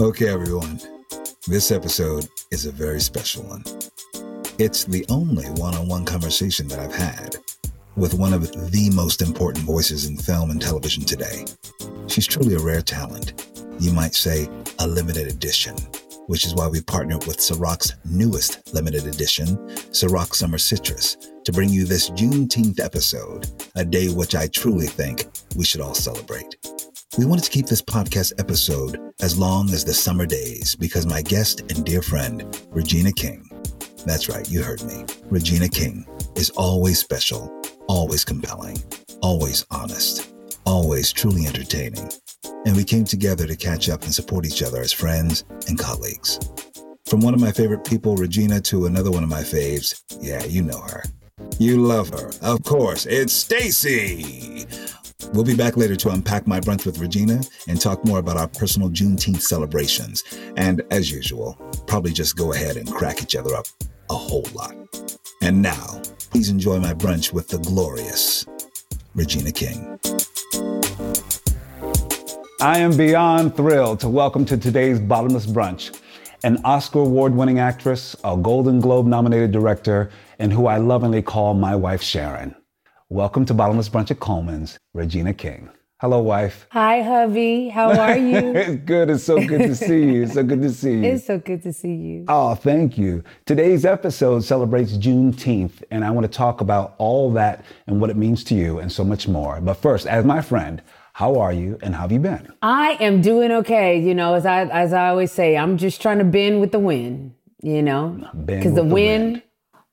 Okay, everyone. This episode is a very special one. It's the only one on one conversation that I've had with one of the most important voices in film and television today. She's truly a rare talent. You might say a limited edition, which is why we partnered with Ciroc's newest limited edition, Ciroc Summer Citrus, to bring you this Juneteenth episode, a day which I truly think we should all celebrate. We wanted to keep this podcast episode as long as the summer days because my guest and dear friend, Regina King, that's right, you heard me, Regina King, is always special, always compelling, always honest, always truly entertaining. And we came together to catch up and support each other as friends and colleagues. From one of my favorite people, Regina, to another one of my faves, yeah, you know her. You love her. Of course, it's Stacy. We'll be back later to unpack my brunch with Regina and talk more about our personal Juneteenth celebrations. And as usual, probably just go ahead and crack each other up a whole lot. And now, please enjoy my brunch with the glorious Regina King. I am beyond thrilled to welcome to today's Bottomless Brunch an Oscar award winning actress, a Golden Globe nominated director, and who I lovingly call my wife Sharon. Welcome to Bottomless Brunch at Colman's, Regina King. Hello, wife. Hi, hubby. How are you? it's good. It's so good to see you. It's so good to see you. It's so good to see you. Oh, thank you. Today's episode celebrates Juneteenth, and I want to talk about all that and what it means to you and so much more. But first, as my friend, how are you and how have you been? I am doing okay. You know, as I as I always say, I'm just trying to bend with the wind. You know, because the, the, wind, wind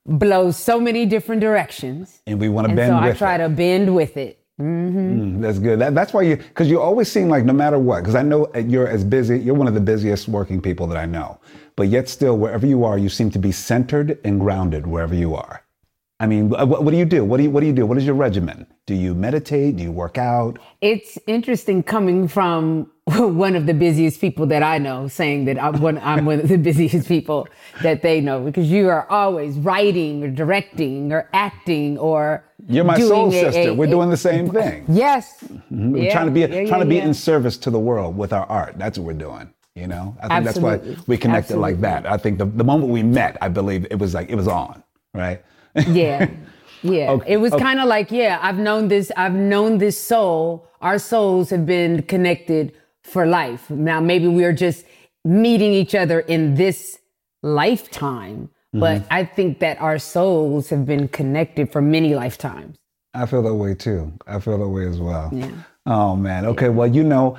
blows so many different directions, and we want to bend. With it. So I try it. to bend with it. Mm-hmm. Mm, that's good. That, that's why you, because you always seem like no matter what, because I know you're as busy, you're one of the busiest working people that I know, but yet still, wherever you are, you seem to be centered and grounded wherever you are. I mean, what, what, do you do? What do you What do you do? What is your regimen? Do you meditate? Do you work out? It's interesting coming from one of the busiest people that I know, saying that I'm one, I'm one of the busiest people that they know, because you are always writing or directing or acting or. You're my soul sister. A, We're doing the same thing. Yes. Mm-hmm. We're trying to be yeah, trying to be yeah. in service to the world with our art. That's what we're doing. You know, I think Absolutely. that's why we connected Absolutely. like that. I think the, the moment we met, I believe it was like it was on, right? yeah. Yeah. Okay. It was okay. kind of like, yeah, I've known this, I've known this soul. Our souls have been connected for life. Now, maybe we are just meeting each other in this lifetime, mm-hmm. but I think that our souls have been connected for many lifetimes. I feel that way too. I feel that way as well. Yeah. Oh man. Okay. Yeah. Well, you know,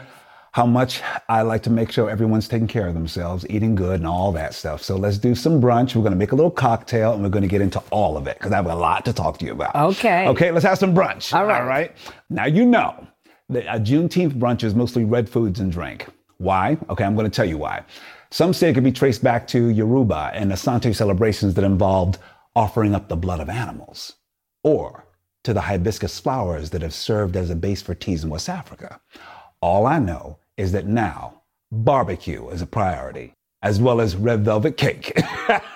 how much I like to make sure everyone's taking care of themselves, eating good, and all that stuff. So let's do some brunch. We're going to make a little cocktail and we're going to get into all of it because I have a lot to talk to you about. Okay. Okay, let's have some brunch. All right. All right. Now, you know that a Juneteenth brunch is mostly red foods and drink. Why? Okay, I'm going to tell you why. Some say it could be traced back to Yoruba and Asante celebrations that involved offering up the blood of animals, or to the hibiscus flowers that have served as a base for teas in West Africa. All I know is that now barbecue is a priority, as well as red velvet cake.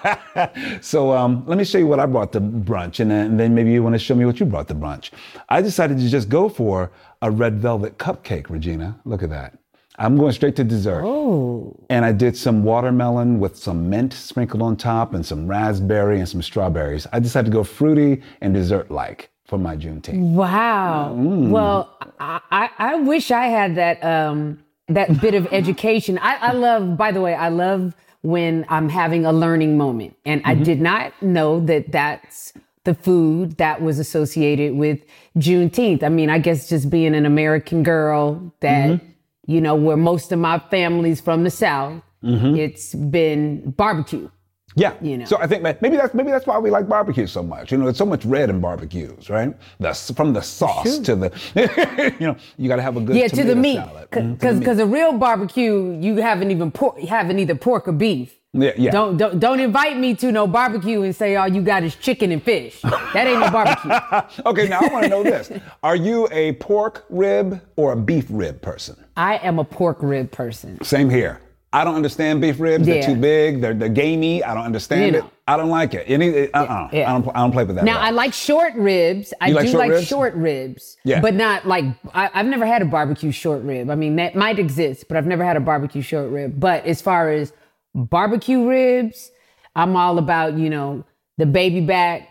so um, let me show you what I brought to brunch, and then, and then maybe you want to show me what you brought to brunch. I decided to just go for a red velvet cupcake, Regina. Look at that. I'm going straight to dessert. Oh. And I did some watermelon with some mint sprinkled on top and some raspberry and some strawberries. I decided to go fruity and dessert like for my Juneteenth. Wow. Mm. Well, I, I wish I had that um, that bit of education. I, I love, by the way, I love when I'm having a learning moment, and mm-hmm. I did not know that that's the food that was associated with Juneteenth. I mean, I guess just being an American girl that mm-hmm. you know, where most of my family's from the South, mm-hmm. it's been barbecue. Yeah. You know. So I think maybe that's maybe that's why we like barbecue so much. You know, there's so much red in barbecues, right? The, from the sauce to the, you know, you got to have a good yeah to the meat because because a real barbecue you haven't even pork haven't either pork or beef. Yeah, yeah. Don't don't don't invite me to no barbecue and say all you got is chicken and fish. That ain't no barbecue. okay, now I want to know this: Are you a pork rib or a beef rib person? I am a pork rib person. Same here. I don't understand beef ribs. They're too big. They're, they're gamey. I don't understand You it. I don't like it. Any, uh-uh. Yeah. I, don't, I don't play with that. Now. I like short ribs. I You like do short like ribs? short ribs. Yeah. But not like I, I've never had a barbecue short rib. I mean that might exist, but I've never had a barbecue short rib. But as far as barbecue ribs, I'm all about you know the baby back,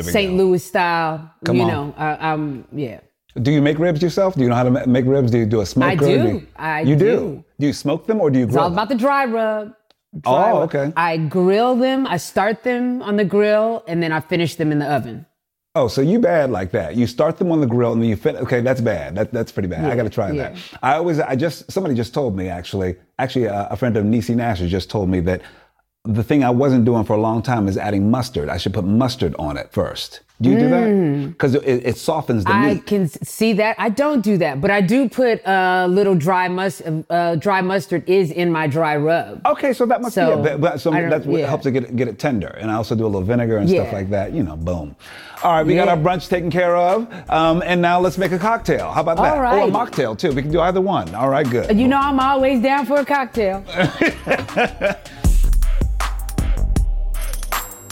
St. go. Louis style. Come you on. know, I, I'm yeah. Do you make ribs yourself? Do you know how to make ribs? Do you do a smoker? I do. you- I you do. do. Do you smoke them or do you It's grill all them? about the dry rub. Dry Oh, rub. okay. I grill them. I start them on the grill, and then I finish them in the oven. Oh, so you bad like that? You start them on the grill and then you fin. Okay, that's bad. That, that's pretty bad. I got to try yeah. that. I always, I just, somebody just told me actually, actually, uh, a friend of Niecy Nash just told me that the thing I wasn't doing for a long time is adding mustard. I should put mustard on it first. Do you do that? Because it, it softens the Mm. I meat. can see that. I don't do that, but I do put a little dry mus- uh, dry mustard is in my dry rub. Okay, so that must So, be it. But, but so I that's what yeah. helps to get it, get it tender. And I also do a little vinegar and stuff like that. You know, boom. All right, we got our brunch taken care of. Um, and now let's make a cocktail. How about that? All Or a mocktail too. We can do either one. All right, good. You know, I'm always down for a cocktail.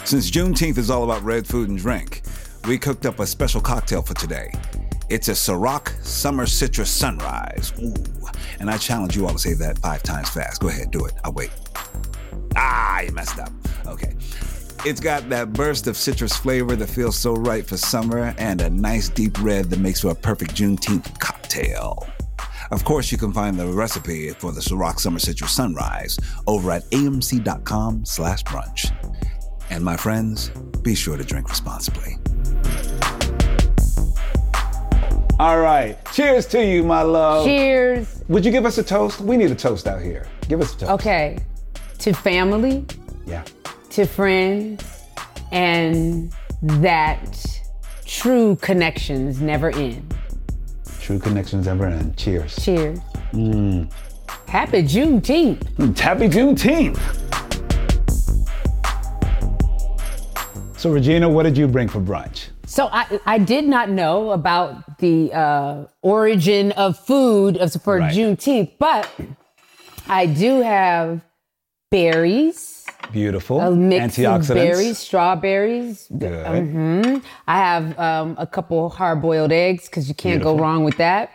Since Juneteenth is all about red food and drink, we cooked up a special cocktail for today. It's a Ciroc Summer Citrus Sunrise. Ooh. And I challenge you all to say that five times fast. Go ahead, do it. I'll wait. Ah, you messed up. Okay. It's got that burst of citrus flavor that feels so right for summer and a nice deep red that makes for a perfect Juneteenth cocktail. Of course, you can find the recipe for the Ciroc Summer Citrus Sunrise over at amc.com slash brunch. And my friends, be sure to drink responsibly. All right. Cheers to you, my love. Cheers. Would you give us a toast? We need a toast out here. Give us a toast. Okay. To family, Yeah. To friends, and that true connections never end. True connections never end. Cheers. Cheers. Mm. Happy Juneteenth. Happy Juneteenth. So, Regina, what did you bring for brunch? So I, I did not know about the uh, origin of food of, for Right. Juneteenth, but I do have berries, Beautiful. a mix of Antioxidants. berries, strawberries. Good. Mhm. I have um, a couple hard-boiled eggs because you can't Beautiful. Mm-hmm. go wrong with that.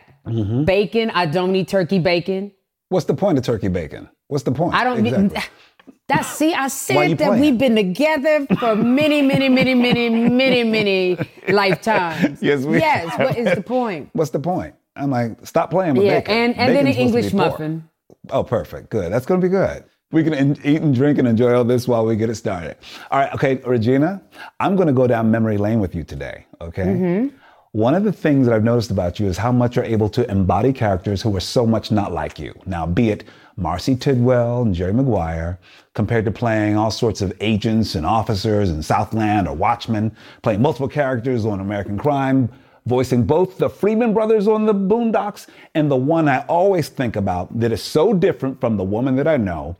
Bacon. I don't eat turkey bacon. What's the point of turkey bacon? What's the point? I don't. Exactly. That's see, I said that we've been together for many, many, many, many, many, many lifetimes. Yes, we Yes. have. What is the point? What's the point? I'm like, stop playing with Yeah, bacon. and and then an Bacon's supposed to English be muffin. Oh, perfect. Good. That's going to be good. We can en- eat and drink and enjoy all this while we get it started. All right. Okay, Regina, I'm going to go down memory lane with you today. Okay. Mm-hmm. One of the things that I've noticed about you is how much you're able to embody characters who are so much not like you. Now, be it Marcy Tidwell and Jerry Maguire, compared to playing all sorts of agents and officers in Southland or Watchmen, playing multiple characters on American Crime, voicing both the Freeman brothers on the Boondocks and the one I always think about that is so different from the woman that I know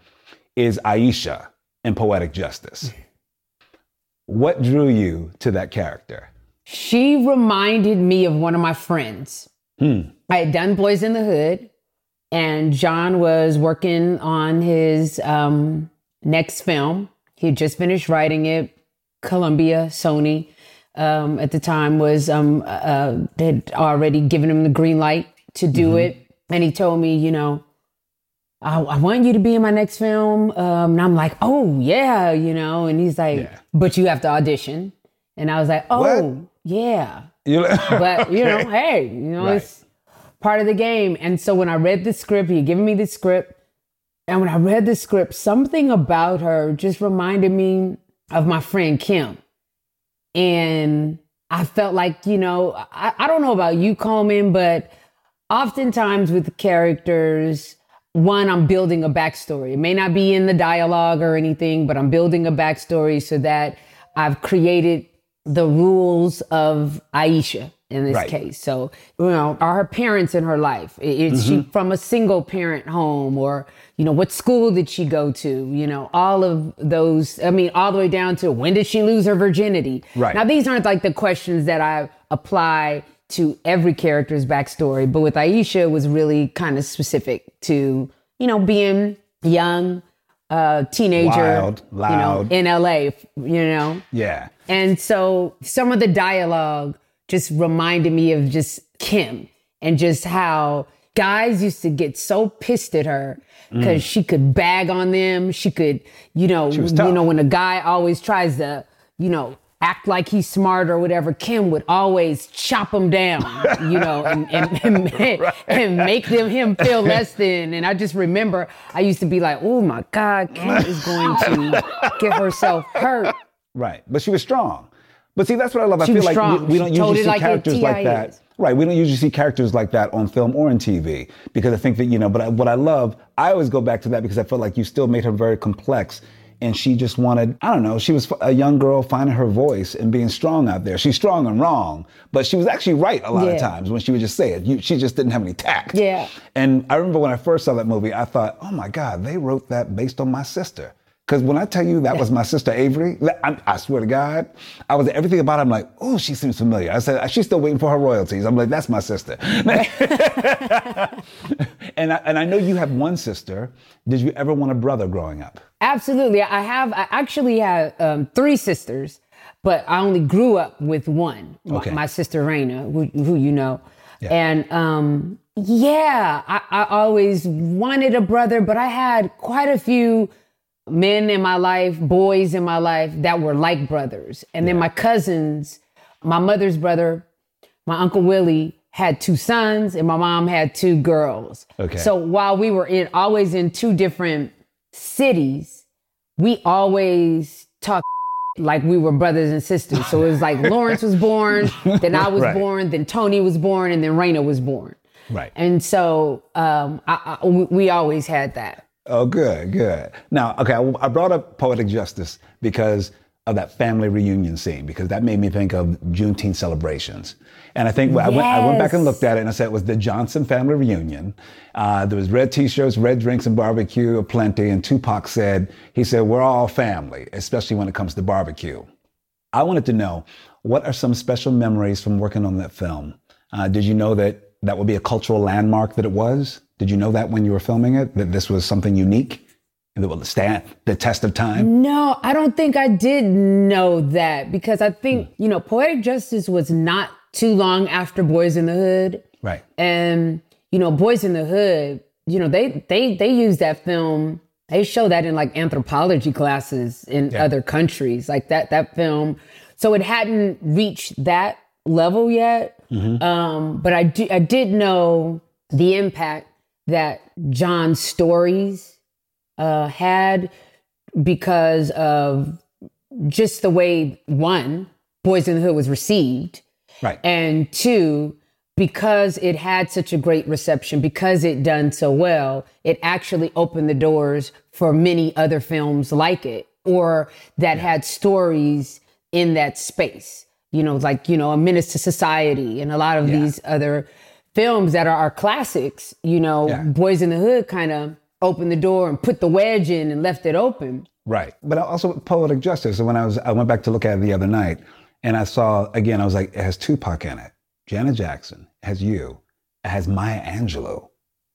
is Aisha in Poetic Justice. What drew you to that character? She reminded me of one of my friends. Hmm. I had done Boyz n the Hood, and John was working on his um, next film. He had just finished writing it. Columbia, Sony, um, at the time was um, uh, had already given him the green light to do Mm-hmm. it, and he told me, you know, I, I want you to be in my next film. Um, and I'm like, oh yeah, you know. And he's like, Yeah. but you have to audition. And I was like, oh yeah, You but you know, hey, you know, Right. it's part of the game. And so when I read the script, he given me the script, and when I read the script, something about her just reminded me of my friend Kim. And I felt like, you know, I, I don't know about you, Colman, but oftentimes with characters, one, I'm building a backstory. It may not be in the dialogue or anything, but I'm building a backstory so that I've created the rules of Aisha in this Right. case. So, you know, are her parents in her life? Is she mm-hmm. from a single parent home or, you know, what school did she go to? You know, all of those, I mean, all the way down to when did she lose her virginity? Right. Now, these aren't like the questions that I apply to every character's backstory, but with Aisha, it was really kind of specific to, you know, being young uh, teenager, Wild, loud. you know, in LA, you know. Yeah. And so some of the dialogue just reminded me of just Kim and just how guys used to get so pissed at her because she could bag on them. She could, you know, you know, when a guy always tries to, you know, act like he's smart or whatever, Kim would always chop him down, you know, and, and, and, and make them him feel less than. And I just remember I used to be like, oh my God, Kim is going to get herself hurt. Right. But she was strong. But see, that's what I love. I feel like strong. we, we don't She usually see like characters like that. Right. We don't usually see characters like that on film or in TV because I think that, you know, but I, what I love, I always go back to that because I felt like you still made her very complex. And she just wanted, I don't know, she was a young girl finding her voice and being strong out there. She's strong and wrong, but she was actually right a lot of times when she would just say it. You, she just didn't have any tact. Yeah. And I remember when I first saw that movie, I thought, oh my God, they wrote that based on my sister. Because when I tell you that was my sister Avery, I, I swear to God, I was everything about it. I'm like, oh, she seems familiar. I said, she's still waiting for her royalties. I'm like, that's my sister. and I, and I know you have one sister. Did you ever want a brother growing up? Absolutely. I have, I actually have um, three sisters, but I only grew up with one, my- Okay. my, sister Reina, who, who you know. Yeah. And um, yeah, I, I always wanted a brother, but I had quite a few men in my life, boys in my life that were like brothers. And then my cousins, my mother's brother, my uncle Willie had two sons and my mom had two girls. Okay. So while we were in always in two different cities, we always talked like we were brothers and sisters. So it was like Lawrence was born, then I was Right. born, then Tony was born, and then Reina was born. Right. And so um, I, I, we we always had that. Oh, good, good. Now, okay, I, I brought up Poetic Justice because of that family reunion scene, because that made me think of Juneteenth celebrations. And I think I, went, I went back and looked at it and I said it was the Johnson family reunion. Uh, there was red t-shirts, red drinks and barbecue aplenty. And Tupac said, he said, we're all family, especially when it comes to barbecue. I wanted to know what are some special memories from working on that film? Uh, did you know that that would be a cultural landmark that it was? Did you know that when you were filming it, that this was something unique that would stand the test of time? No, I don't think I did know that because I think, you know, Poetic Justice was not too long after Boyz n the Hood. Right. And, you know, Boyz n the Hood, you know, they they they use that film. They show that in like anthropology classes in Yeah. other countries. Like that that film. So it hadn't reached that level yet. Um, but I do, I did know the impact that John's stories uh, had because of just the way one Boyz n the Hood was received, Right. and two because it had such a great reception because it done so well it actually opened the doors for many other films like it or that had stories in that space you know like you know a menace to society and a lot of Yeah. these other films that are our classics you know Yeah. boyz n the hood kind of opened the door and put the wedge in and left it open Right. But also poetic justice. And when I was, I went back to look at it the other night and I saw, again, I was like, it has Tupac in it, Janet Jackson, it has you, it has Maya Angelou.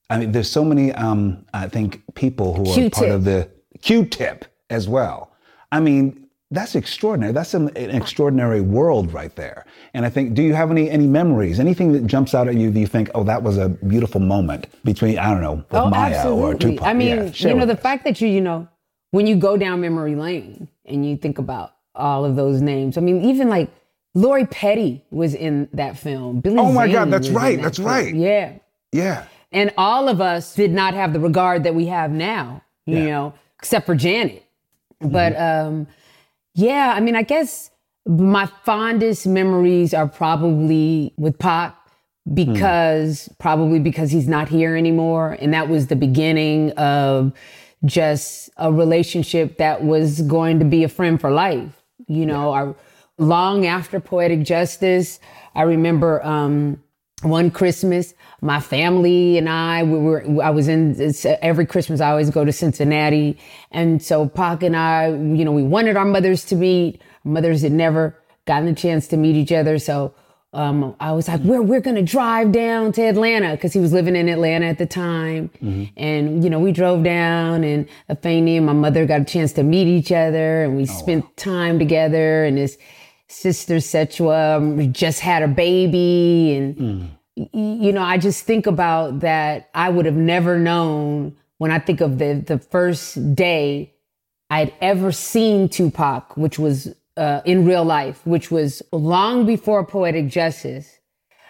I mean, there's so many, um, I think, people who are part Q-Tip. of the Q-tip as well. I mean, that's extraordinary. That's an, an extraordinary world right there. And I think, do you have any any memories, anything that jumps out at you that you think, oh, that was a beautiful moment between, I don't know, with Oh, Maya or. Tupac? I mean, Yeah, you know, the us. fact that you, you know, when you go down memory lane and you think about all of those names, I mean, even like Lori Petty was in that film. Billy Oh my God, that's right, that that's film. right. Yeah. Yeah. And all of us did not have the regard that we have now, you Yeah. know, except for Janet. But Mm-hmm. um, yeah, I mean, I guess my fondest memories are probably with Pac because probably because he's not here anymore. And that was the beginning of just a relationship that was going to be a friend for life. You know, I, long after Poetic Justice, I remember um, one Christmas, my family and I, we were, I was in, it's, every Christmas I always go to Cincinnati. And so Pac and I, you know, we wanted our mothers to meet. Our mothers had never gotten a chance to meet each other. So um, I was like, we're, we're going to drive down to Atlanta because he was living in Atlanta at the time. Mm-hmm. And, you know, we drove down and Afeni and my mother got a chance to meet each other and we oh, spent wow. time together. And his sister Setua just had a baby. And, mm. you know, I just think about that. I would have never known when I think of the, the first day I'd ever seen Tupac, which was uh, in real life, which was long before Poetic Justice,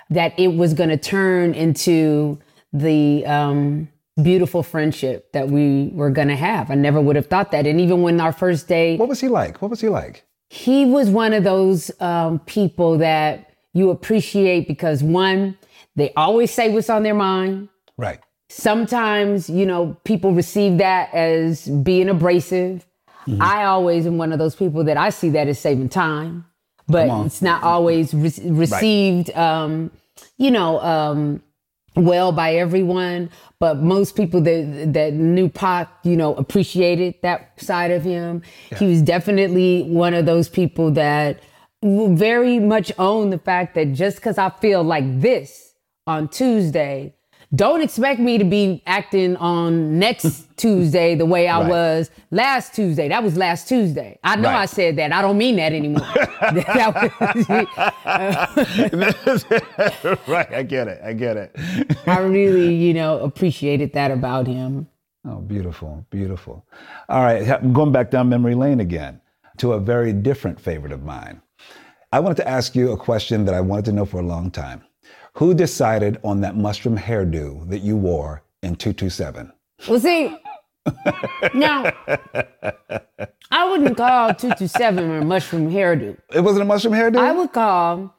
that it was going to turn into the um, beautiful friendship that we were going to have. I never would have thought that. And even when our first day. What was he like? What was he like? He was one of those um, people that you appreciate because one, they always say what's on their mind. Right. Sometimes, you know, people receive that as being abrasive. Mm-hmm. I always am one of those people that I see that as saving time, but it's not always re- received, right. um, you know, um, well by everyone. But most people that that knew Pac, you know, appreciated that side of him. Yeah. He was definitely one of those people that very much own the fact that just because I feel like this on Tuesday don't expect me to be acting on next Tuesday the way I right. was last Tuesday. That was last Tuesday. I know right. I said that. I don't mean that anymore. right. I get it. I get it. I really, you know, appreciated that about him. Oh, beautiful. Beautiful. All right. I'm going back down memory lane again to a very different favorite of mine. I wanted to ask you a question that I wanted to know for a long time. Who decided on that mushroom hairdo that you wore in 227? Well, see, now, I wouldn't call 227 a mushroom hairdo. It wasn't a mushroom hairdo? I would call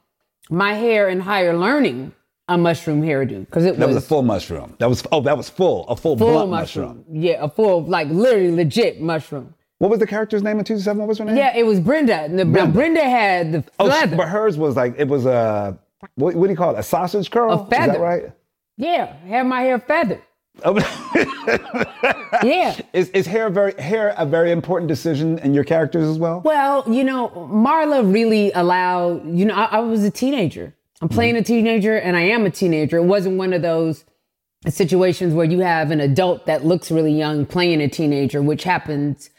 my hair in higher learning a mushroom hairdo because it that was, was a full mushroom. That was oh, that was full, a full, full mushroom. mushroom. Yeah, a full like literally legit mushroom. What was the character's name in 227? What was her name? Yeah, it was Brenda. Brenda. Brenda had the oh, feather. but hers was like it was a what, what do you call it? A sausage curl? A feather. Is that right? Yeah, have my hair feathered. Oh, yeah. Is, is hair very hair a very important decision in your characters as well? Well, you know, Marla really allowed. You know, I, I was a teenager. I'm playing mm-hmm. a teenager, and I am a teenager. It wasn't one of those situations where you have an adult that looks really young playing a teenager, which happens.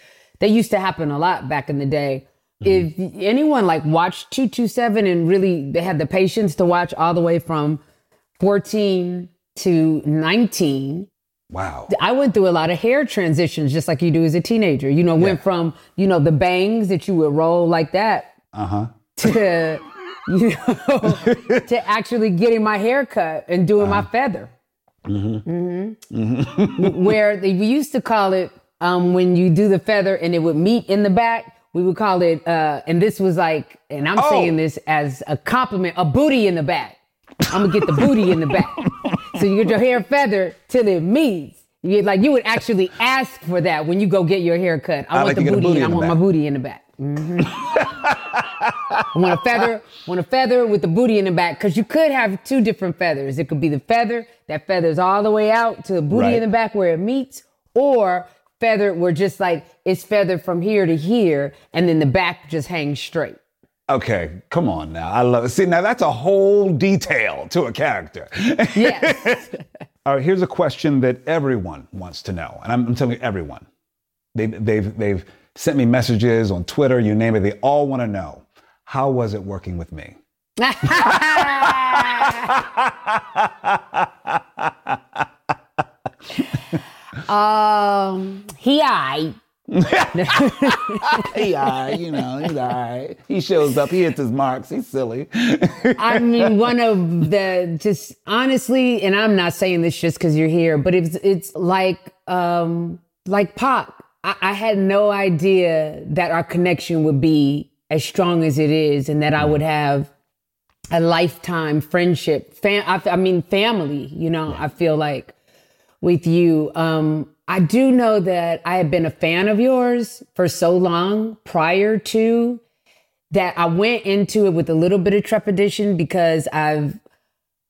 That used to happen a lot back in the day. Mm-hmm. If anyone like watched 227 and really they had the patience to watch all the way from 14 to 19. Wow. I went through a lot of hair transitions just like you do as a teenager. You know, yeah. went from, you know, the bangs that you would roll like that. Uh-huh. To you know, to actually getting my hair cut and doing uh-huh. my feather. Mm-hmm. Mm-hmm. Mm-hmm. Where they, we used to call it um, when you do the feather and it would meet in the back, we would call it, uh, and this was like, and I'm oh. saying this as a compliment, a booty in the back. I'm gonna get the booty in the back. So you get your hair feathered till it meets. You get, like you would actually ask for that when you go get your hair cut. I, I want like the booty, booty I want back. my booty in the back. Mm-hmm. I want a feather, want a feather with the booty in the back because you could have two different feathers. It could be the feather that feathers all the way out to the booty right. in the back where it meets, or feathered where just like it's feathered from here to here and then the back just hangs straight. Okay, come on now. I love it. See, now that's a whole detail to a character. Yes. All right, here's a question that everyone wants to know, and I'm, I'm telling you, everyone. They've, they've, they've sent me messages on Twitter, you name it. They all want to know how was it working with me? Um, he I. yeah, you know, he's all right. He shows up, he hits his marks. He's silly. I mean, one of the just honestly, and I'm not saying this just because you're here, but it's it's like um like Pac. I, I had no idea that our connection would be as strong as it is, and that I would have a lifetime friendship. Fam- I, I mean, family. You know, I feel like with you. Um, I do know that I have been a fan of yours for so long prior to that I went into it with a little bit of trepidation because I've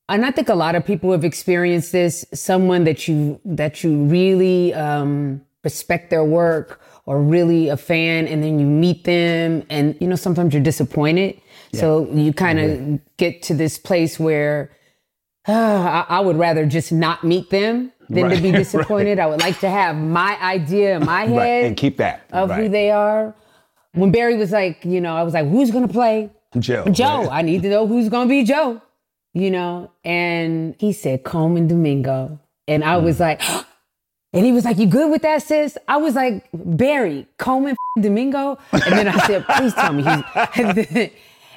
and I think a lot of people have experienced this, someone that you that you really um, respect their work or really a fan and then you meet them and you know sometimes you're disappointed. So you kind of get to this place where uh, I, I would rather just not meet them than to be disappointed. I would like to have my idea in my head Right. And keep that. of right. who they are. When Barry was like, you know, I was like, who's gonna play Joe. Joe? right? I need to know who's gonna be Joe. You know, and he said Colman Domingo, and I Hmm. was like, and he was like, "You good with that, sis?" I was like, Barry Colman Domingo, and then I said, "Please tell me he's." And then,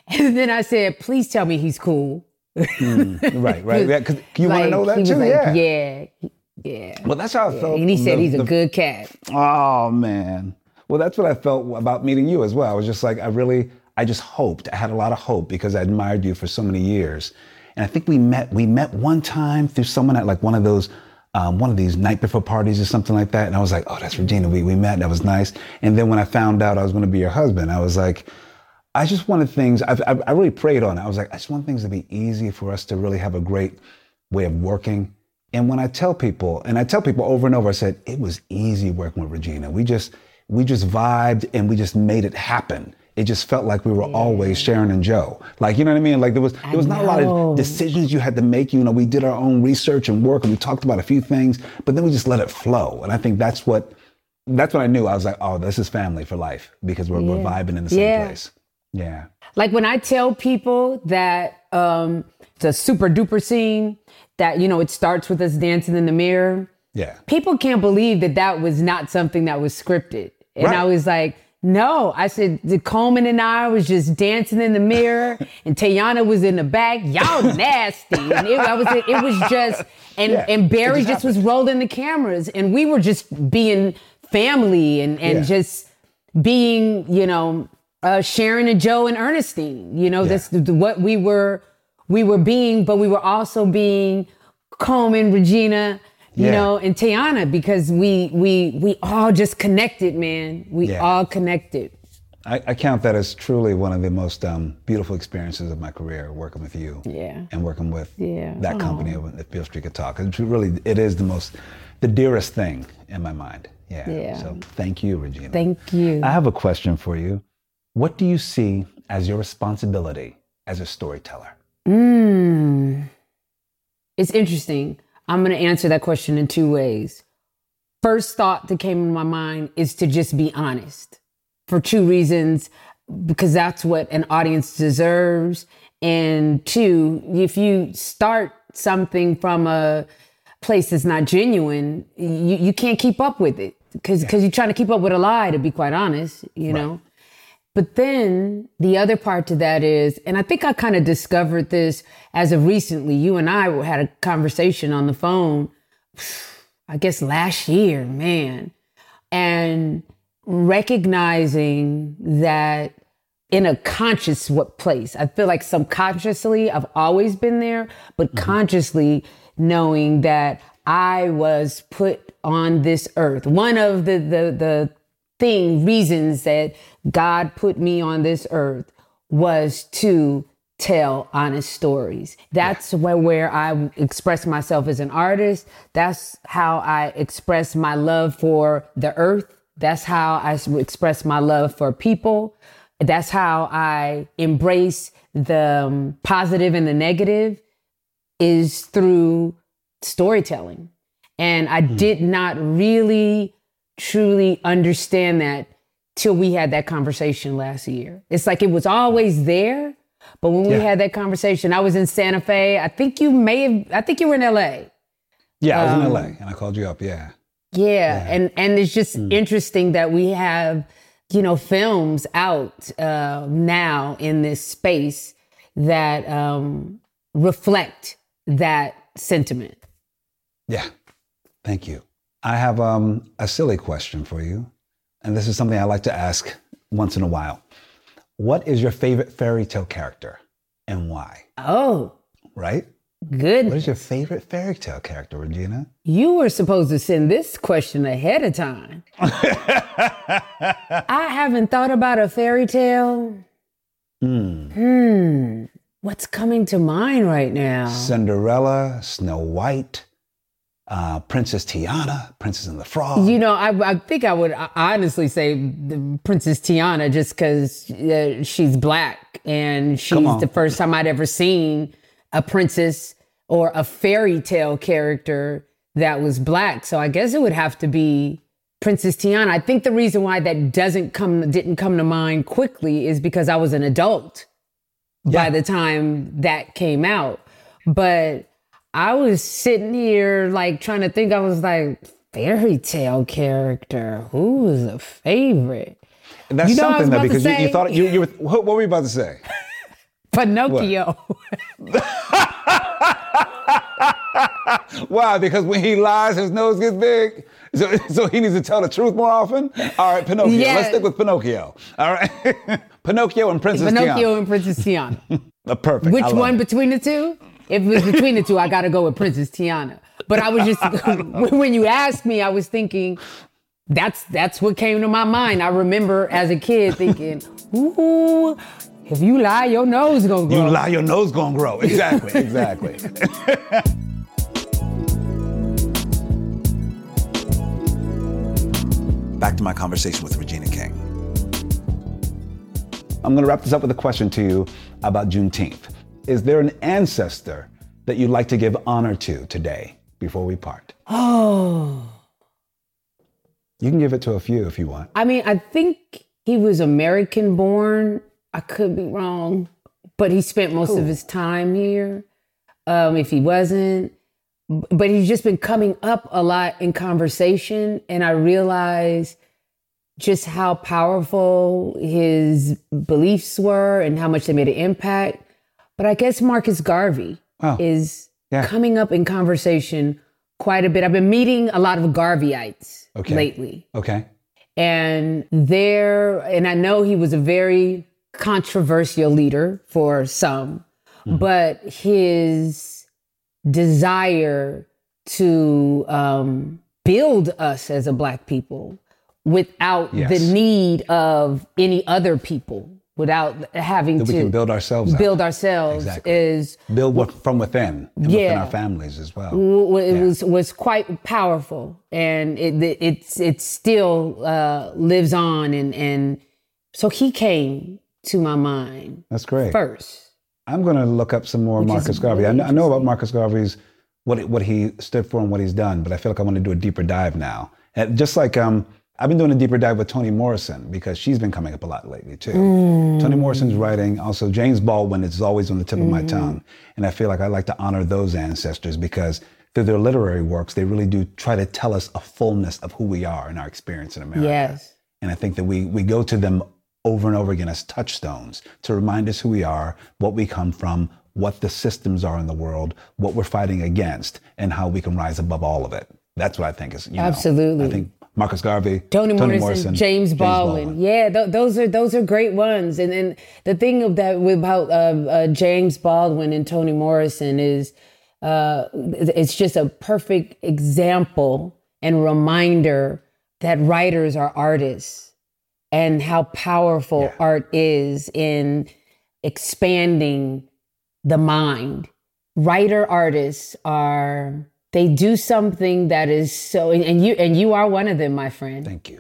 and then I said, "Please tell me he's cool." Right, right. Yeah, 'cause you want to know that too? like, yeah. yeah, yeah. Well, that's how I felt. And he said the- he's a the- good cat. Oh man. Well, that's what I felt about meeting you as well. I was just like, I really, I just hoped. I had a lot of hope because I admired you for so many years. And I think we met. We met one time through someone at like one of those, um, one of these night before parties or something like that. And I was like, oh, that's Regina. We we met. That was nice. And then when I found out I was going to be your husband, I was like. I just wanted things. I, I, I really prayed on it. I was like, I just want things to be easy for us to really have a great way of working. And when I tell people, and I tell people over and over, I said it was easy working with Regina. We just we just vibed and we just made it happen. It just felt like we were always Sharon and Joe. Like you know what I mean? Like there was there was not a lot of decisions you had to make. You know, we did our own research and work, and we talked about a few things, but then we just let it flow. And I think that's what that's what I knew. I was like, oh, this is family for life because we're, we're vibing in the same Yeah. place. Yeah. Like when I tell people that um, it's a super duper scene, that, you know, it starts with us dancing in the mirror, Yeah. people can't believe that that was not something that was scripted. And Right. I was like, no, I said, the Colman and I was just dancing in the mirror, and Teyonah was in the back. Y'all nasty, and it, I was, it was just, and Yeah, and Barry just just was rolling the cameras, and we were just being family and and Yeah. just being, you know, uh, Sharon and Joe and Ernestine. You know, this what we were we were being, but we were also being Colman, Regina, you Yeah. know, and Teyonah because we we we all just connected, man. We Yeah. all connected. I, I count that as truly one of the most um, beautiful experiences of my career, working with you. Yeah. And working with Yeah. that company, if Beale Street talk. It really, it is the most, the dearest thing in my mind. Yeah. Yeah. So thank you, Regina. Thank you. I have a question for you. What do you see as your responsibility as a storyteller? Mm. It's interesting. I'm going to answer that question in two ways. First thought that came in my mind is to just be honest for two reasons because that's what an audience deserves. And two, if you start something from a place that's not genuine, you, you can't keep up with it because because you're trying to keep up with a lie, to be quite honest, you know? But then the other part to that is, and I think I kind of discovered this as of recently. You and I had a conversation on the phone, I guess last year, man. And recognizing that in a conscious what place, I feel like subconsciously I've always been there, but mm-hmm. consciously knowing that I was put on this earth. One of the the the thing reasons that God put me on this earth was to tell honest stories. That's where, where I express myself as an artist. That's how I express my love for the earth. That's how I express my love for people. That's how I embrace the um, positive and the negative is through storytelling. And I did not really truly understand that till we had that conversation last year. It's like it was always there, but when we Yeah. had that conversation, I was in Santa Fe. I think you may have, I think you were in LA. Yeah, I was Um, in LA and I called you up. Yeah. Yeah, and and it's just interesting that we have, you know, films out uh, now in this space that um, reflect that sentiment. Yeah. Thank you. I have um, a silly question for you. And this is something I like to ask once in a while. What is your favorite fairy tale character and why? Oh, Right? good. What is your favorite fairy tale character, Regina? You were supposed to send this question ahead of time. I haven't thought about a fairy tale. Hmm. Hmm. What's coming to mind right now? Cinderella, Snow White, uh, Princess Tiana, Princess and the Frog. You know, I, I think I would honestly say the Princess Tiana just because uh, she's black and she's the first time I'd ever seen a princess or a fairy tale character that was black. So I guess it would have to be Princess Tiana. I think the reason why that doesn't come didn't come to mind quickly is because I was an adult yeah. by the time that came out. But I was sitting here like trying to think. I was like, fairy tale character. Who was a favorite? And that's you know something though, because you, you, thought you, you were. What were you about to say? Pinocchio. Why? Because when he lies, his nose gets big. So, so he needs to tell the truth more often. All right, Pinocchio. Yeah. Let's stick with Pinocchio. All right, Pinocchio and Princess Pinocchio Tiana. and Princess Tiana. Perfect. Which one it. between the two? If it was between the two, I got to go with Princess Tiana. But I was just when you asked me, I was thinking that's that's what came to my mind. I remember as a kid thinking, "Ooh, if you lie, your nose is gonna grow." You lie, your nose gonna grow. Exactly, exactly. Back to my conversation with Regina King. I'm going to wrap this up with a question to you about Juneteenth. Is there an ancestor that you'd like to give honor to today before we part? Oh. You can give it to a few if you want. I mean, I think he was American born. I could be wrong, but he spent most cool. of his time here. Um, if he wasn't, but he's just been coming up a lot in conversation. And I realize just how powerful his beliefs were and how much they made an impact. But I guess Marcus Garvey oh, is yeah. coming up in conversation quite a bit. I've been meeting a lot of Garveyites okay. lately. Okay. And there, and I know he was a very controversial leader for some, mm-hmm. but his desire to um, build us as a Black people without yes. the need of any other people without having that to we can build ourselves build out. ourselves exactly. is build from within and yeah, within our families as well. It yeah. was was quite powerful and it it's it still uh, lives on and and so he came to my mind that's great. first. I'm going to look up some more marcus garvey. Really I, know, I know about marcus garvey's what what he stood for and what he's done but i feel like i want to do a deeper dive now. And just like um I've been doing a deeper dive with Toni Morrison because she's been coming up a lot lately too. Mm. Toni Morrison's writing, also James Baldwin is always on the tip mm. of my mm-hmm. tongue. And I feel like I like to honor those ancestors because through their literary works, they really do try to tell us a fullness of who we are in our experience in America. Yes. And I think that we, we go to them over and over again as touchstones to remind us who we are, what we come from, what the systems are in the world, what we're fighting against, and how we can rise above all of it. That's what I think is, you know, Absolutely. I think Marcus Garvey, Toni, Toni Morrison, Morrison, James, Baldwin. Baldwin. Yeah, th- those are those are great ones. And then the thing of that about uh, uh, James Baldwin and Toni Morrison is uh, it's just a perfect example and reminder that writers are artists and how powerful yeah. art is in expanding the mind. Writer artists are they do something that is so and you and you are one of them my friend. Thank you.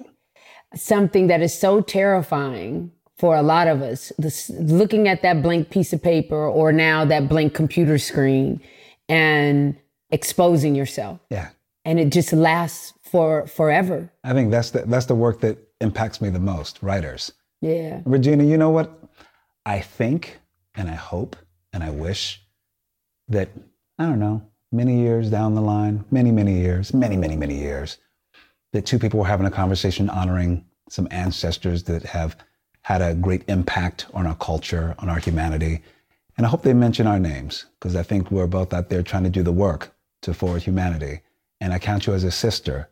Something that is so terrifying for a lot of us this, looking at that blank piece of paper or now that blank computer screen and exposing yourself. Yeah. And it just lasts for forever. I think that's the that's the work that impacts me the most writers. Yeah. Regina you know what? I think and i hope and i wish that i don't know many years down the line, many, many years, many, many, many years, that two people were having a conversation honoring some ancestors that have had a great impact on our culture, on our humanity. And I hope they mention our names because I think we're both out there trying to do the work to forward humanity. And I count you as a sister,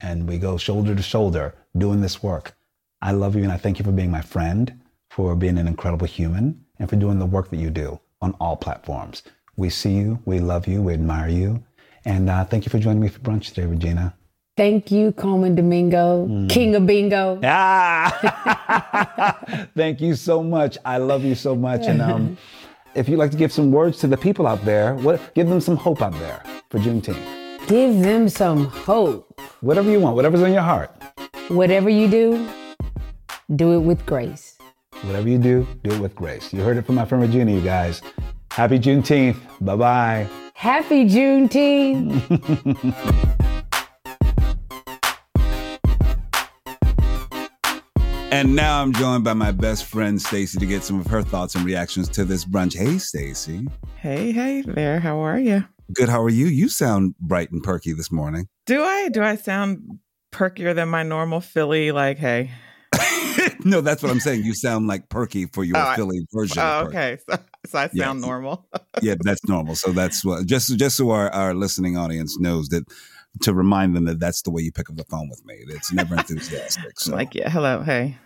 and we go shoulder to shoulder doing this work. I love you and I thank you for being my friend, for being an incredible human, and for doing the work that you do on all platforms. We see you, we love you, we admire you. And uh, thank you for joining me for brunch today, Regina. Thank you, Colman Domingo, mm. King of Bingo. Ah! thank you so much. I love you so much. And um, if you'd like to give some words to the people out there, what, give them some hope out there for Juneteenth. Give them some hope. Whatever you want, whatever's on your heart. Whatever you do, do it with grace. whatever you do, do it with grace. You heard it from my friend Regina, you guys. Happy Juneteenth. Bye bye. Happy Juneteenth. And now I'm joined by my best friend Stacy to get some of her thoughts and reactions to this brunch. Hey, Stacy. Hey, hey there. How are you? Good. How are you? You sound bright and perky this morning. Do I? Do I sound perkier than my normal Philly? Like, hey. no, that's what I'm saying. You sound like perky for your oh, Philly version. Oh, okay. So, so I sound yes. normal. yeah, that's normal. So that's what just just so our, our listening audience knows that to remind them that that's the way you pick up the phone with me. It's never enthusiastic. So. like, yeah, hello, hey.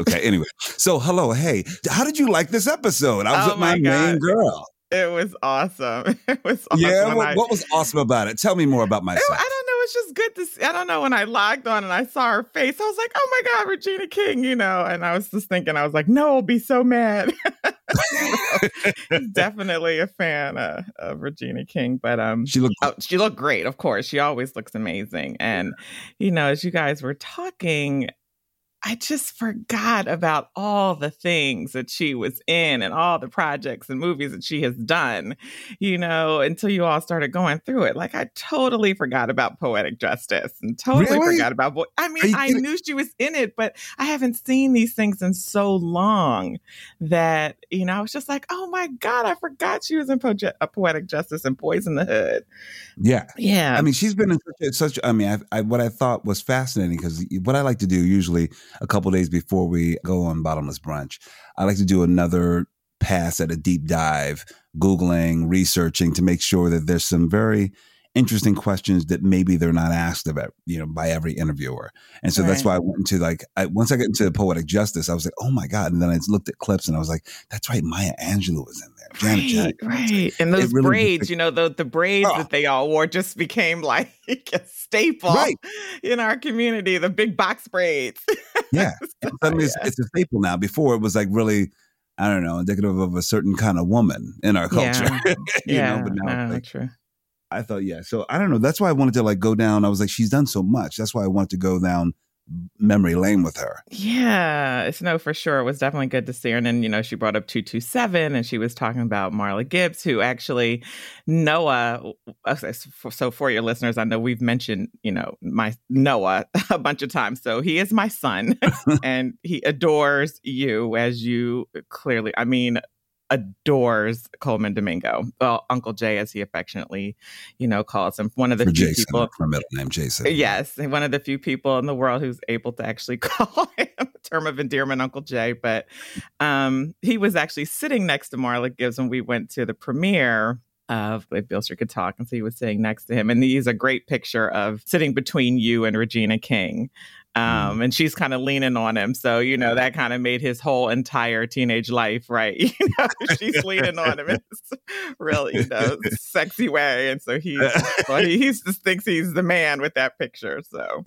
Okay. Anyway, so hello, hey, how did you like this episode? I was oh with my, my main girl. It was awesome. It was awesome. Yeah. What, I, what, was awesome about it? Tell me more about myself. I don't know. It's just good to see. I don't know. When I logged on and I saw her face, I was like, oh my God, Regina King, you know? And I was just thinking, I was like, no, I'll be so mad. definitely a fan uh, of Regina King, but um, she looked oh, she looked great. Of course, she always looks amazing. And you know, as you guys were talking, I just forgot about all the things that she was in and all the projects and movies that she has done, you know, until you all started going through it. Like I totally forgot about Poetic Justice and totally really? forgot about Boy. I mean, I knew she was in it, but I haven't seen these things in so long that, you know, I was just like, oh my God, I forgot she was in po- uh, Poetic Justice and Boyz n the Hood. Yeah. Yeah. I mean, she's been in such, such I mean, I, I, what I thought was fascinating because what I like to do usually a couple days before we go on bottomless brunch, I like to do another pass at a deep dive, Googling, researching to make sure that there's some very interesting questions that maybe they're not asked about, you know, by every interviewer. And so right. that's why I went into like, I, once I get into poetic justice, I was like, oh my God. And then I looked at clips and I was like, that's right. Maya Angelou was in there. Janet right, Jackson. Right. Like, and those really braids, you know, the, the braids oh. that they all wore just became like a staple right. in our community, the big box braids. yeah. suddenly. It's, it's a staple now. Before it was like really, I don't know, indicative of a certain kind of woman in our culture. Yeah, yeah. Know, but now, no, oh, like, true. I thought, yeah. So I don't know. That's why I wanted to like go down. I was like, she's done so much. That's why I wanted to go down memory lane with her. Yeah, it's no for sure. It was definitely good to see her. And then, you know, she brought up 227 and she was talking about Marla Gibbs, who actually Noah. Uh, uh, so for your listeners, I know we've mentioned, you know, my Noah a bunch of times. So he is my son and he adores you as you clearly, I mean, adores Colman Domingo. Well, Uncle Jay, as he affectionately, you know, calls him. One of the For few Jason, people. Middle name Jason. Yes, one of the few people in the world who's able to actually call him a term of endearment, Uncle Jay. But um, he was actually sitting next to Marla Gibbs when we went to the premiere of if Street could talk, and so he was sitting next to him, and he's a great picture of sitting between you and Regina King. Mm-hmm. Um, and she's kind of leaning on him. So, you know, that kind of made his whole entire teenage life, right? You know, she's leaning on him in this really, you know, sexy way. And so he's, well, he just thinks he's the man with that picture. So,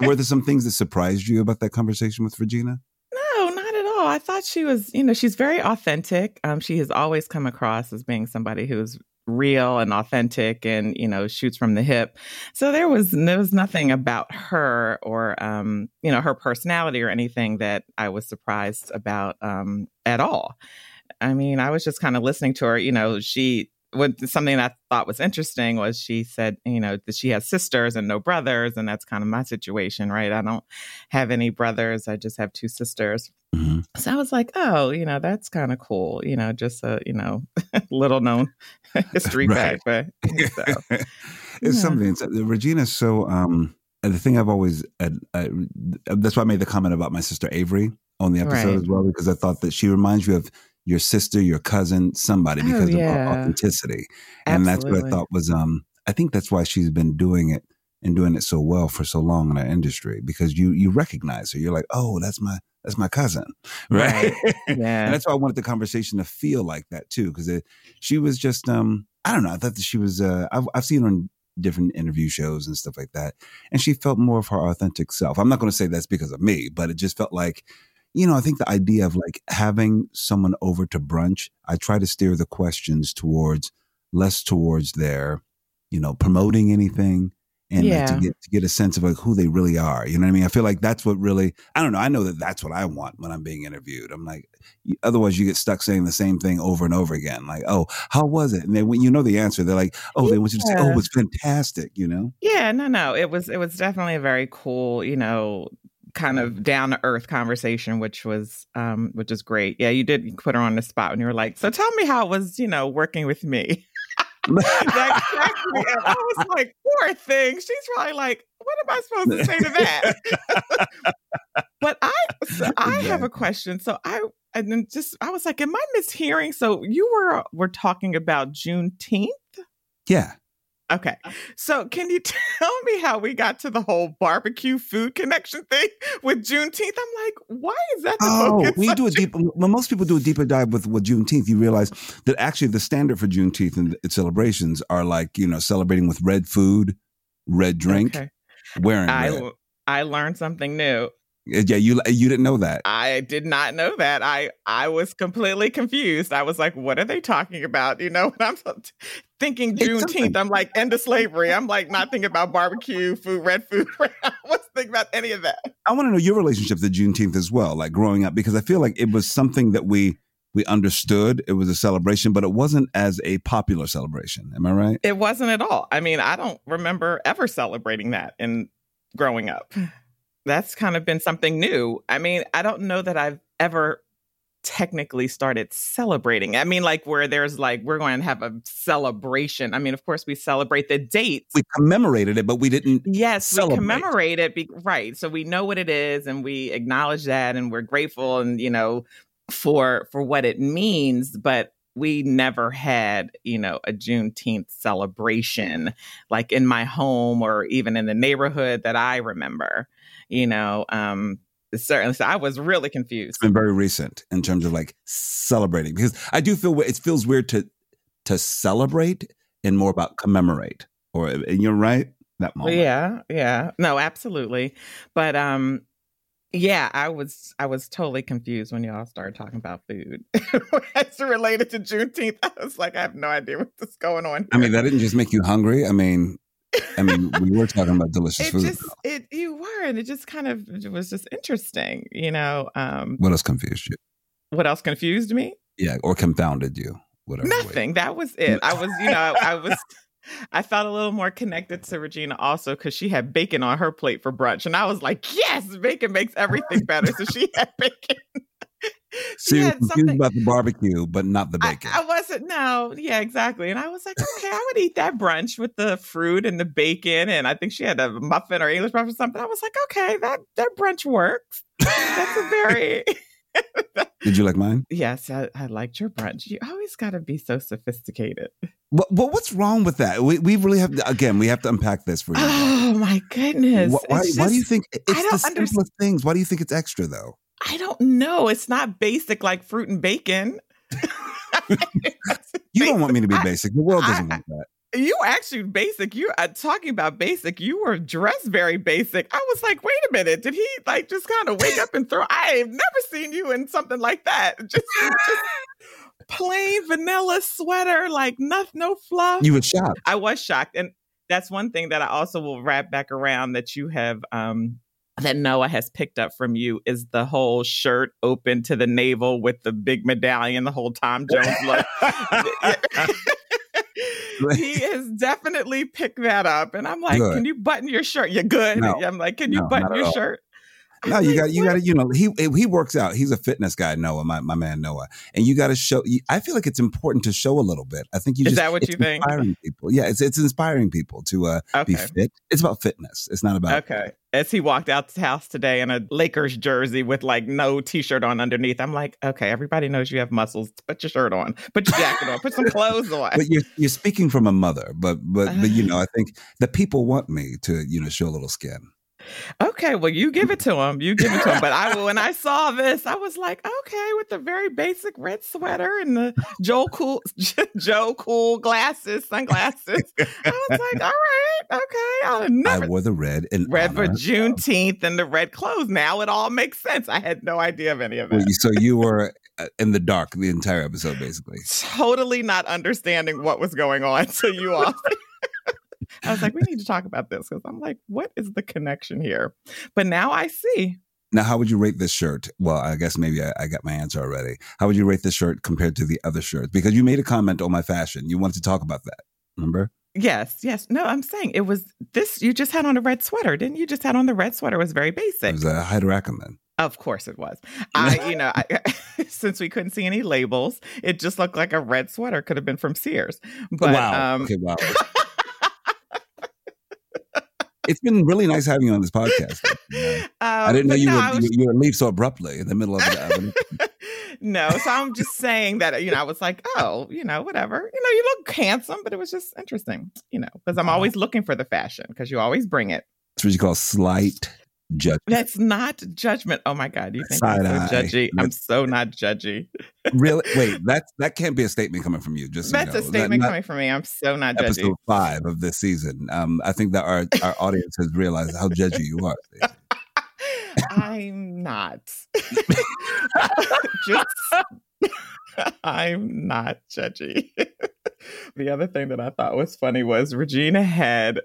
were there some things that surprised you about that conversation with Regina? No, not at all. I thought she was, you know, she's very authentic. Um, she has always come across as being somebody who's real and authentic and you know shoots from the hip so there was there was nothing about her or um you know her personality or anything that i was surprised about um at all i mean i was just kind of listening to her you know she what something that I thought was interesting was she said, you know, that she has sisters and no brothers, and that's kind of my situation, right? I don't have any brothers; I just have two sisters. Mm-hmm. So I was like, oh, you know, that's kind of cool. You know, just a you know, little known history fact, but so, it's yeah. something. It's, Regina's so. um the thing I've always uh, uh, that's why I made the comment about my sister Avery on the episode right. as well because I thought that she reminds you of your sister, your cousin, somebody because oh, yeah. of authenticity, and that's what I thought was. um I think that's why she's been doing it and doing it so well for so long in our industry because you you recognize her. You're like, oh, that's my that's my cousin, right? right. Yeah, and that's why I wanted the conversation to feel like that too, because she was just um I don't know. I thought that she was. Uh, I've I've seen her on different interview shows and stuff like that, and she felt more of her authentic self. I'm not going to say that's because of me, but it just felt like. You know, I think the idea of like having someone over to brunch, I try to steer the questions towards less towards their, you know, promoting anything and Yeah. like, to get to get a sense of like who they really are. You know what I mean? I feel like that's what really. I don't know. I know that that's what I want when I'm being interviewed. I'm like, otherwise you get stuck saying the same thing over and over again. Like, oh, how was it? And then when you know the answer, they're like, oh, they want you to say, oh, it was fantastic. You know? Yeah, no, no. It was it was definitely a very cool, you know, kind of down to earth conversation, which was um which is great. Yeah, you did put her on the spot when you were like, so tell me how it was, you know, working with me. That cracked me up. I was like, poor thing. She's probably like, what am I supposed to say to that? but I so I have a question. So I and then just I was like, am I mishearing? So you were were talking about Juneteenth? yeah. Okay. Uh-huh. So can you tell me how we got to the whole barbecue food connection thing with Juneteenth? I'm like, why is that the Oh, focus? when you do a deep, when most people do a deeper dive with, with Juneteenth, you realize that actually the standard for Juneteenth and its celebrations are like you know celebrating with red food, red drink, Okay. wearing I red. I learned something new. Uh, yeah, you you didn't know that. I did not know that. I I was completely confused. I was like, what are they talking about? You know, when I'm thinking Juneteenth, I'm like, end of slavery. I'm like not thinking about barbecue food, red food. I wasn't thinking about any of that. I want to know your relationship to Juneteenth as well, like growing up, because I feel like it was something that we we understood. It was a celebration, but it wasn't as a popular celebration. Am I right? It wasn't at all. I mean, I don't remember ever celebrating that in growing up. That's kind of been something new. I mean, I don't know that I've ever technically started celebrating. I mean, like where there's like we're going to have a celebration. I mean, of course we celebrate the date. We commemorated it, but we didn't. Yes, celebrate. we commemorate it, be, right? So we know what it is, and we acknowledge that, and we're grateful, and you know, for for what it means. But we never had, you know, a Juneteenth celebration like in my home or even in the neighborhood that I remember. You know, um, certainly. So I was really confused. It's been very recent in terms of like celebrating, because I do feel it feels weird to to celebrate and more about commemorate. Or and you're right that moment. Yeah, yeah. No, absolutely. But um yeah, I was I was totally confused when y'all started talking about food. It's related to Juneteenth. I was like, I have no idea what's going on. I mean, that didn't just make you hungry. I mean, I mean, we were talking about delicious it food. just it you were, and it just kind of it was just interesting, you know. Um what else confused you? what else confused me? Yeah, or confounded you? Whatever. way. Nothing. That was it. I was, you know, I was I felt a little more connected to Regina also because she had bacon on her plate for brunch. And I was like, yes, bacon makes everything better. So she had bacon. So you're confused something- about the barbecue, but not the bacon. I wasn't, no, yeah, exactly. And I was like, okay, I would eat that brunch with the fruit and the bacon. And I think she had a muffin or English muffin or something. I was like, okay, that, that brunch works. That's a very, Did you like mine? yes, I, I liked your brunch. You always got to be so sophisticated. Well, well, what's wrong with that? We, we really have to, again, we have to unpack this for you. Oh my goodness. Wh- why, It's why do you think it's I the don't simplest underst- things? Why do you think it's extra though? I don't know. It's not basic like fruit and bacon. You don't want me to be basic. The world doesn't I- want that. You actually basic. You uh, talking about basic. You were dressed very basic. I was like, wait a minute. Did he like just kind of wake up and throw? I have never seen you in something like that. Just, just plain vanilla sweater, like nothing, no fluff. You were shocked. I was shocked. And that's one thing that I also will wrap back around that you have um that Noah has picked up from you is the whole shirt open to the navel with the big medallion, the whole Tom Jones look. he has definitely picked that up. And I'm like, Good. can you button your shirt? You're good. No. I'm like, can you No, button your shirt? No, you got you got to you know he he works out. He's a fitness guy, Noah, my, my man Noah, and you got to show. I feel like it's important to show a little bit. I think you Is just that what you think? Inspiring people, yeah, it's it's inspiring people to uh, be fit. It's about fitness. It's not about Okay. As he walked out the house today in a Lakers jersey with like no t-shirt on underneath, I'm like, okay, everybody knows you have muscles. Put your shirt on, put your jacket on, put some clothes on. But you're you're speaking from a mother, but but but you Uh. know, I think the people want me to you know show a little skin. Okay, well, you give it to him. You give it to him. But I, when I saw this, I was like, okay, with the very basic red sweater and the Joe Cool, Joe Cool glasses, sunglasses. I was like, all right, okay, I'll I wore the red and red for Juneteenth and the red clothes. Now it all makes sense. I had no idea of any of that. So you were uh, in the dark the entire episode, basically. totally not understanding what was going on. So you all, I was like, we need to talk about this because I'm like, what is the connection here? But now I see. Now, how would you rate this shirt? Well, I guess maybe I, I, got my answer already. How would you rate this shirt compared to the other shirts? Because you made a comment on my fashion. You wanted to talk about that. Remember? Yes, yes. No, I'm saying it was this. You just had on a red sweater, didn't you? Just had on the red sweater. It was very basic. It was a Haider Of course it was. I, you know, I, since we couldn't see any labels, it just looked like a red sweater. Could have been from Sears. But, wow. Um, okay, wow. it's been really nice having you on this podcast. um, I didn't know you, no, would, was... you, would leave so abruptly in the middle of it. no, so I'm just saying that you know I was like, oh, you know, whatever. You know, you look handsome, but it was just interesting, you know, because I'm always looking for the fashion because you always bring it. That's what you call slight judgment. That's not judgment. Oh my God, you think Side I'm so judgy? I'm so not judgy. really? Wait, that that can't be a statement coming from you. Just that's so you know. a statement coming from me. I'm so not judgy. Episode five of this season. Um, I think that our our audience has realized how judgy you are. I'm not. Just. I'm not judgy. the other thing that I thought was funny was Regina had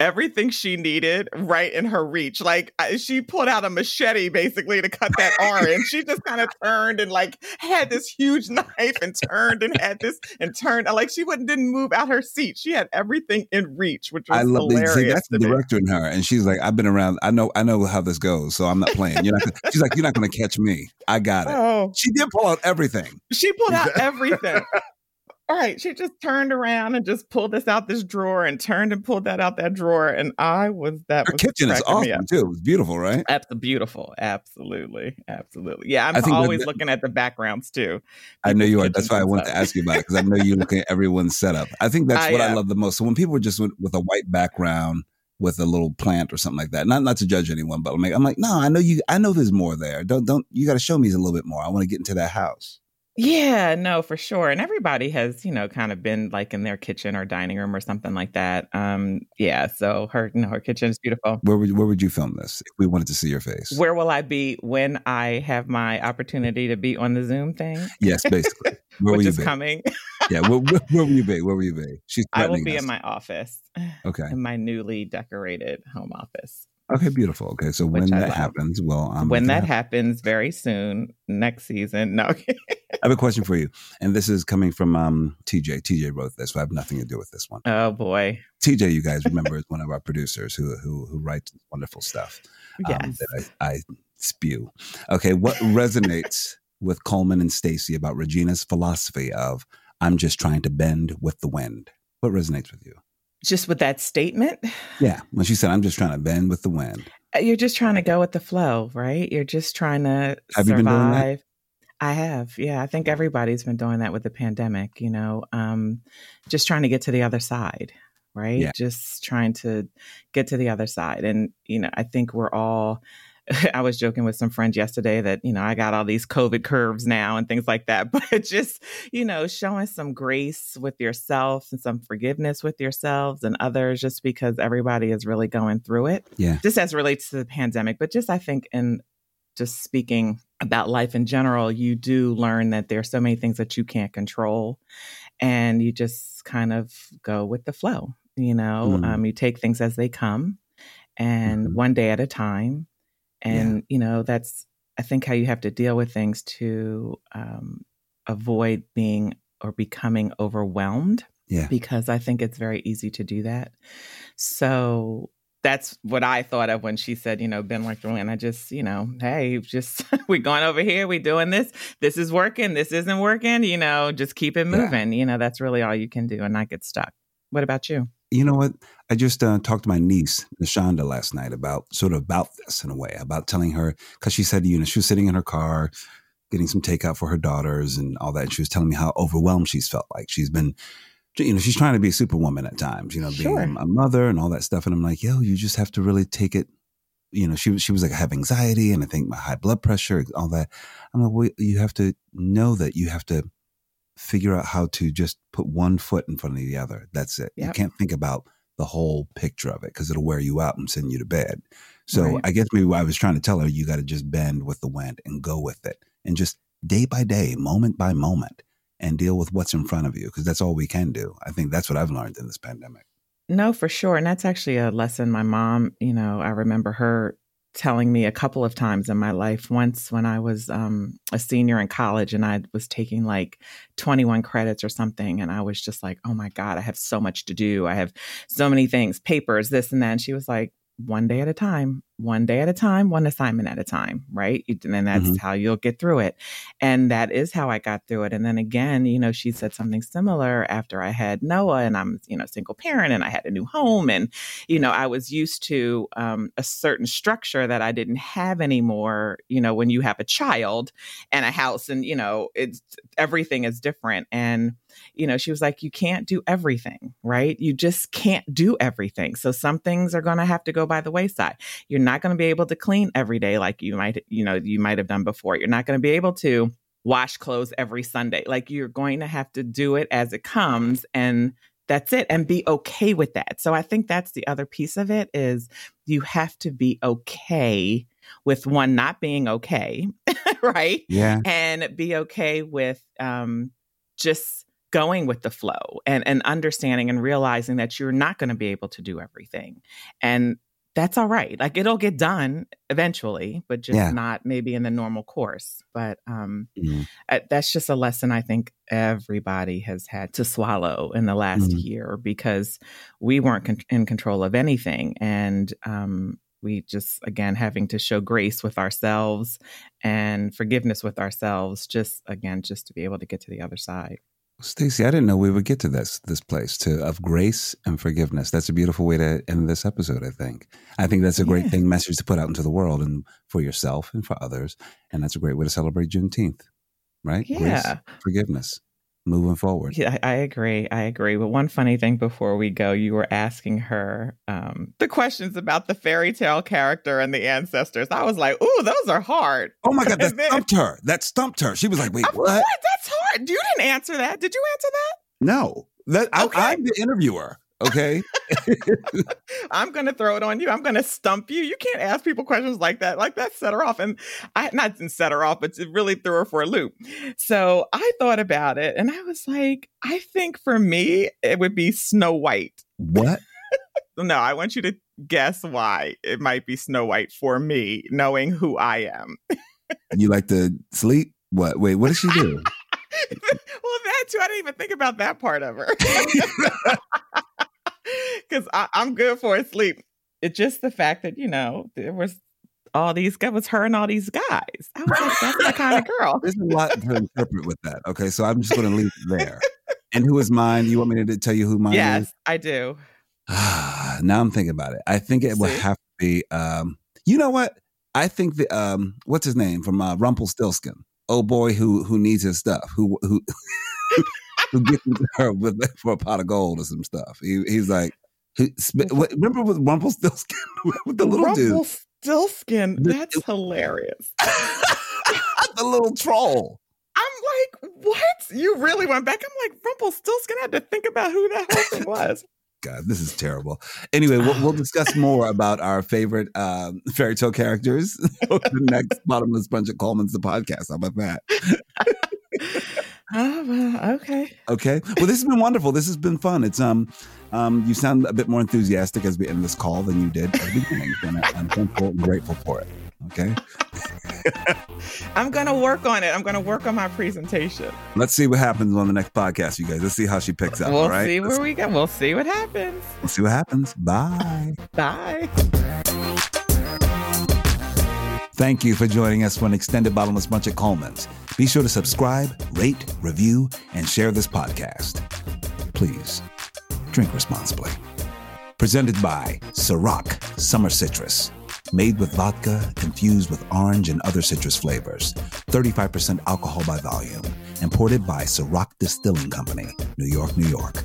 everything she needed right in her reach. Like she pulled out a machete basically to cut that orange. she just kind of turned and like had this huge knife and turned and had this and turned like she wouldn't didn't move out her seat. She had everything in reach, which was I love hilarious. See, that's the director in her, and she's like, "I've been around. I know. I know how this goes. So I'm not playing. You're not." she's like, "You're not going to catch me. I got it." Oh. She did pull out everything. She pulled out everything right, she just turned around and just pulled this out this drawer and turned and pulled that out that drawer. And I was that Her was kitchen is awesome too. It was beautiful, right? Absolutely beautiful. Absolutely. Absolutely. Yeah. I'm always that, looking at the backgrounds too. I know you are. That's why I wanted to ask you about it because I know you're looking at everyone's setup. I think that's I what I uh love the most. So when people are just with, with a white background, with a little plant or something like that. Not not to judge anyone, but I'm like, I'm like, no, I know you. I know there's more there. Don't don't. You got to show me a little bit more. I want to get into that house. Yeah, no, for sure. And everybody has, you know, kind of been like in their kitchen or dining room or something like that. Um, yeah. So her, you know, her kitchen is beautiful. Where would where would you film this if we wanted to see your face? Where will I be when I have my opportunity to be on the Zoom thing? Yes, basically. Where Which will is be? coming. yeah. Where, where, where, will you be? Where will you be? She's. I will be us. in my office. Okay. In my newly decorated home office. Okay, beautiful. Okay, so when that happens, well, I'm when that happens very soon next season. No, I have a question for you, and this is coming from um, TJ. TJ wrote this, so I have nothing to do with this one. Oh boy, TJ, you guys remember is one of our producers who who who writes wonderful stuff. Um, yes, that I, I spew. Okay, what resonates with Colman and Stacy about Regina's philosophy of "I'm just trying to bend with the wind"? What resonates with you? Just with that statement. Yeah. When she said, I'm just trying to bend with the wind. Uh, you're just trying to go with the flow, right? You're just trying to have survive. You been doing that? I have. Yeah. I think everybody's been doing that with the pandemic, you know, um, just trying to get to the other side, right? Yeah. Just trying to get to the other side. And, you know, I think we're all I was joking with some friends yesterday that, you know, I got all these COVID curves now and things like that. But just, you know, showing some grace with yourself and some forgiveness with yourselves and others, just because everybody is really going through it. Yeah. Just as relates to the pandemic. But just, I think, in just speaking about life in general, you do learn that there are so many things that you can't control. And you just kind of go with the flow. You know, mm. um, you take things as they come and mm-hmm. one day at a time and, yeah. you know, that's, I think, how you have to deal with things to um, avoid being or becoming overwhelmed. Yeah. Because I think it's very easy to do that. So that's what I thought of when she said, you know, Ben like and I just, you know, hey, just we're going over here, we're doing this, this is working, this isn't working, you know, just keep it moving. Yeah. You know, that's really all you can do and not get stuck. What about you? You know what? I just uh, talked to my niece, Nashonda, last night about sort of about this in a way, about telling her, because she said, you know, she was sitting in her car getting some takeout for her daughters and all that. And she was telling me how overwhelmed she's felt like. She's been, you know, she's trying to be a superwoman at times, you know, being sure. a mother and all that stuff. And I'm like, yo, you just have to really take it. You know, she, she was like, I have anxiety and I think my high blood pressure, all that. I'm like, well, you have to know that you have to figure out how to just put one foot in front of the other. That's it. Yep. You can't think about the whole picture of it because it'll wear you out and send you to bed. So right. I guess maybe what I was trying to tell her, you got to just bend with the wind and go with it and just day by day, moment by moment, and deal with what's in front of you because that's all we can do. I think that's what I've learned in this pandemic. No, for sure. And that's actually a lesson my mom, you know, I remember her telling me a couple of times in my life. Once when I was um, a senior in college and I was taking like 21 credits or something, and I was just like, oh my God, I have so much to do. I have so many things, papers, this and that. And she was like, one day at a time, one day at a time, one assignment at a time, right? And that's mm-hmm. how you'll get through it. And that is how I got through it. And then again, you know, she said something similar after I had Noah and I'm, you know, single parent and I had a new home. And, you know, I was used to um, a certain structure that I didn't have anymore, you know, when you have a child and a house and, you know, it's everything is different. And, you know, she was like, you can't do everything, right? You just can't do everything. So some things are going to have to go by the wayside. You're not going to be able to clean every day like you might, you know, you might have done before. You're not going to be able to wash clothes every Sunday. Like you're going to have to do it as it comes and that's it and be okay with that. So I think that's the other piece of it is you have to be okay with one not being okay, right? Yeah. And be okay with um just going with the flow and, and understanding and realizing that you're not going to be able to do everything. And that's all right. Like it'll get done eventually, but just yeah. not maybe in the normal course. But um, mm-hmm. uh, that's just a lesson I think everybody has had to swallow in the last mm-hmm. year because we weren't con- in control of anything. And um, we just, again, having to show grace with ourselves and forgiveness with ourselves, just again, just to be able to get to the other side. Stacy, I didn't know we would get to this this place to of grace and forgiveness. That's a beautiful way to end this episode. I think. I think that's a great yeah. thing message to put out into the world and for yourself and for others. And that's a great way to celebrate Juneteenth, right? Yeah, grace, forgiveness moving forward. Yeah, I agree. I agree. But one funny thing before we go, you were asking her um, the questions about the fairy tale character and the ancestors. I was like, "Ooh, those are hard." Oh my god, that then, stumped her. That stumped her. She was like, "Wait, what? what? That's hard. You didn't answer that. Did you answer that?" No. That okay. I, I'm the interviewer. Okay. I'm going to throw it on you. I'm going to stump you. You can't ask people questions like that. Like that set her off. And I not set her off, but it really threw her for a loop. So I thought about it and I was like, I think for me, it would be Snow White. What? no, I want you to guess why it might be Snow White for me, knowing who I am. you like to sleep? What? Wait, what does she do? well, that too. I didn't even think about that part of her because I'm good for a sleep. It's just the fact that you know there was all these guys was her and all these guys. I was like, that's my kind of girl. There's a lot to interpret with that. Okay, so I'm just going to leave it there. And who is mine? You want me to tell you who mine yes, is? Yes, I do. now I'm thinking about it. I think it See? would have to be. Um, you know what? I think the um, what's his name from uh, Rumpelstiltskin? Oh boy, who who needs his stuff? Who who who gets her with for a pot of gold or some stuff? He, he's like, he, remember with Rumpelstiltskin with the little dude? Rumpelstiltskin. That's it, hilarious. the little troll. I'm like, what? You really went back? I'm like, Rumpelstiltskin had to think about who that whole thing was. God, this is terrible. Anyway, we'll, we'll discuss more about our favorite um, fairy tale characters the next Bottomless Bunch of Colman's the podcast. How about that? oh, well, okay. Okay. Well, this has been wonderful. This has been fun. It's um, um, you sound a bit more enthusiastic as we end this call than you did at the beginning, and I'm thankful and grateful for it. Okay. I'm gonna work on it. I'm gonna work on my presentation. Let's see what happens on the next podcast, you guys. Let's see how she picks up. We'll see where Let's... we go. We'll see what happens. We'll see what happens. Bye. Bye. Thank you for joining us for an extended bottomless brunch at Colman's. Be sure to subscribe, rate, review, and share this podcast. Please drink responsibly. Presented by Ciroc Summer Citrus made with vodka infused with orange and other citrus flavors, 35% alcohol by volume, imported by Ciroc Distilling Company, New York, New York.